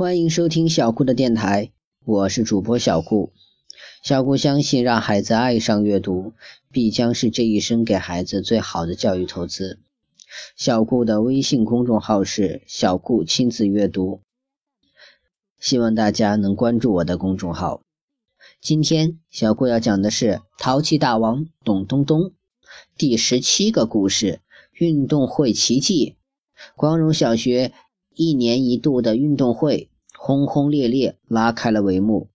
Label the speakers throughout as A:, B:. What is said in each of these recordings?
A: 欢迎收听小顾的电台，我是主播小顾。小顾相信，让孩子爱上阅读，必将是这一生给孩子最好的教育投资。小顾的微信公众号是“小顾亲子阅读”，希望大家能关注我的公众号。今天，小顾要讲的是《淘气大王董东东》第十七个故事——运动会奇迹。光荣小学一年一度的运动会轰轰烈烈拉开了帷幕。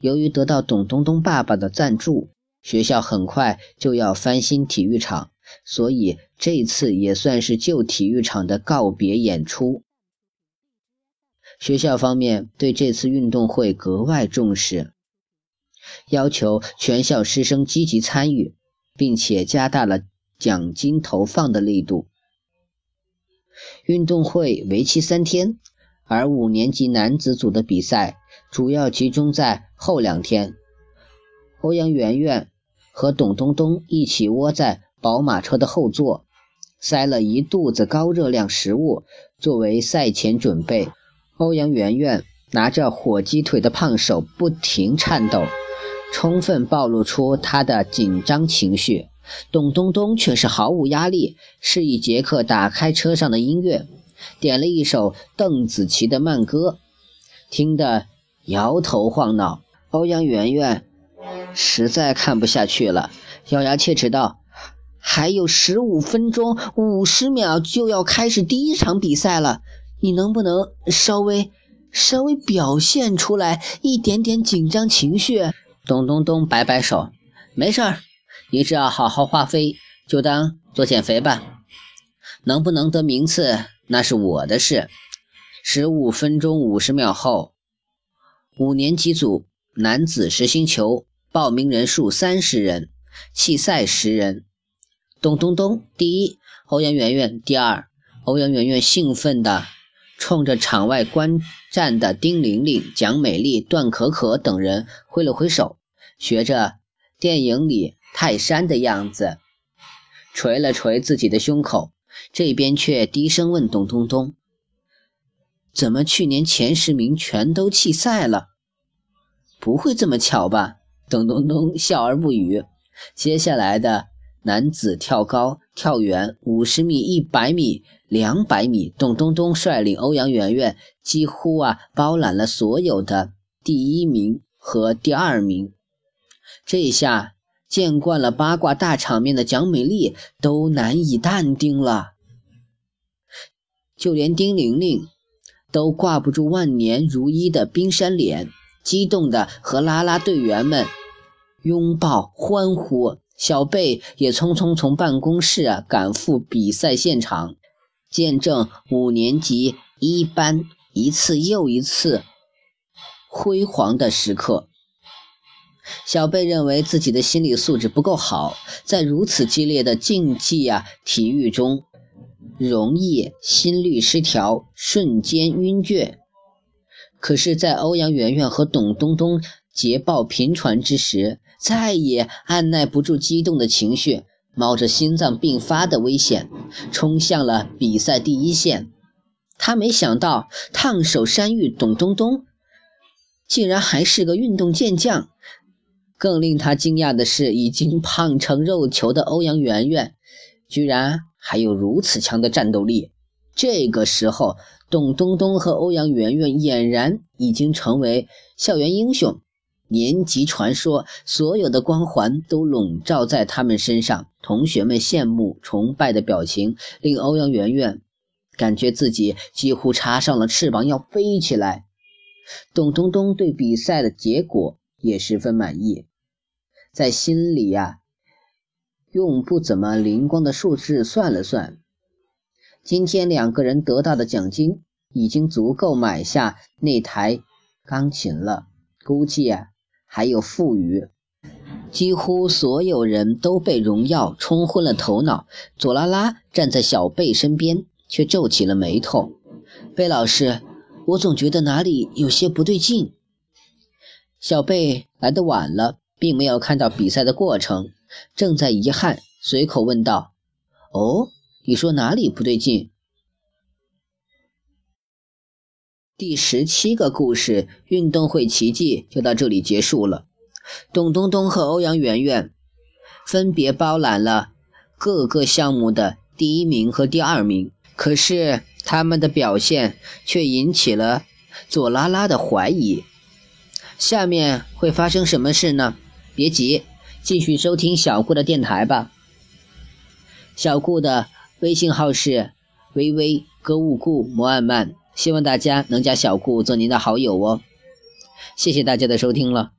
A: 由于得到董东东爸爸的赞助，学校很快就要翻新体育场，所以这次也算是旧体育场的告别演出。学校方面对这次运动会格外重视，要求全校师生积极参与，并且加大了奖金投放的力度。运动会为期三天，而五年级男子组的比赛主要集中在后两天。欧阳媛媛和董东东一起窝在宝马车的后座，塞了一肚子高热量食物作为赛前准备。欧阳媛媛拿着火鸡腿的胖手不停颤抖，充分暴露出她的紧张情绪。董东东却是毫无压力，示意杰克打开车上的音乐，点了一首邓紫棋的慢歌，听得摇头晃脑。欧阳媛媛实在看不下去了，咬牙切齿道：“还有十五分钟五十秒就要开始第一场比赛了，你能不能稍微稍微表现出来一点点紧张情绪？”董东东摆摆手：“没事儿。”你只要好好发挥，就当做减肥吧。能不能得名次，那是我的事。十五分钟五十秒后，五年级组男子实心球报名人数三十人，弃赛十人。咚咚咚，第一，欧阳媛媛第二。欧阳媛媛兴奋地冲着场外观战的丁玲玲、蒋美丽、段可可等人挥了挥手，学着电影里。泰山的样子，捶了捶自己的胸口，这边却低声问董东东：“怎么去年前十名全都弃赛了？不会这么巧吧？”董东东笑而不语。接下来的男子跳高、跳远、五十米、一百米、两百米，董东东率领欧阳媛媛几乎啊包揽了所有的第一名和第二名。这下。见惯了八卦大场面的蒋美丽都难以淡定了，就连丁玲玲都挂不住万年如一的冰山脸，激动的和啦啦队员们拥抱欢呼。小贝也匆匆从办公室赶赴比赛现场，见证五年级一班一次又一次辉煌的时刻。小贝认为自己的心理素质不够好，在如此激烈的竞技啊体育中，容易心律失调，瞬间晕厥。可是，在欧阳媛媛和董东东捷报频传之时，再也按耐不住激动的情绪，冒着心脏病发的危险，冲向了比赛第一线。他没想到，烫手山芋董东东竟然还是个运动健将。更令他惊讶的是，已经胖成肉球的欧阳媛媛，居然还有如此强的战斗力。这个时候，董东东和欧阳媛媛俨然已经成为校园英雄、年级传说，所有的光环都笼罩在他们身上。同学们羡慕、崇拜的表情，令欧阳媛媛感觉自己几乎插上了翅膀，要飞起来。董东东对比赛的结果也十分满意。在心里呀，用不怎么灵光的数字算了算，今天两个人得到的奖金已经足够买下那台钢琴了，估计啊还有富余。几乎所有人都被荣耀冲昏了头脑。左拉拉站在小贝身边，却皱起了眉头。贝老师，我总觉得哪里有些不对劲。小贝来的晚了。并没有看到比赛的过程，正在遗憾，随口问道：“哦，你说哪里不对劲？”第十七个故事《运动会奇迹》就到这里结束了。董东东和欧阳媛媛分别包揽了各个项目的第一名和第二名，可是他们的表现却引起了左拉拉的怀疑。下面会发生什么事呢？别急，继续收听小顾的电台吧。小顾的微信号是微微歌舞顾摩安曼。希望大家能加小顾做您的好友哦，谢谢大家的收听了。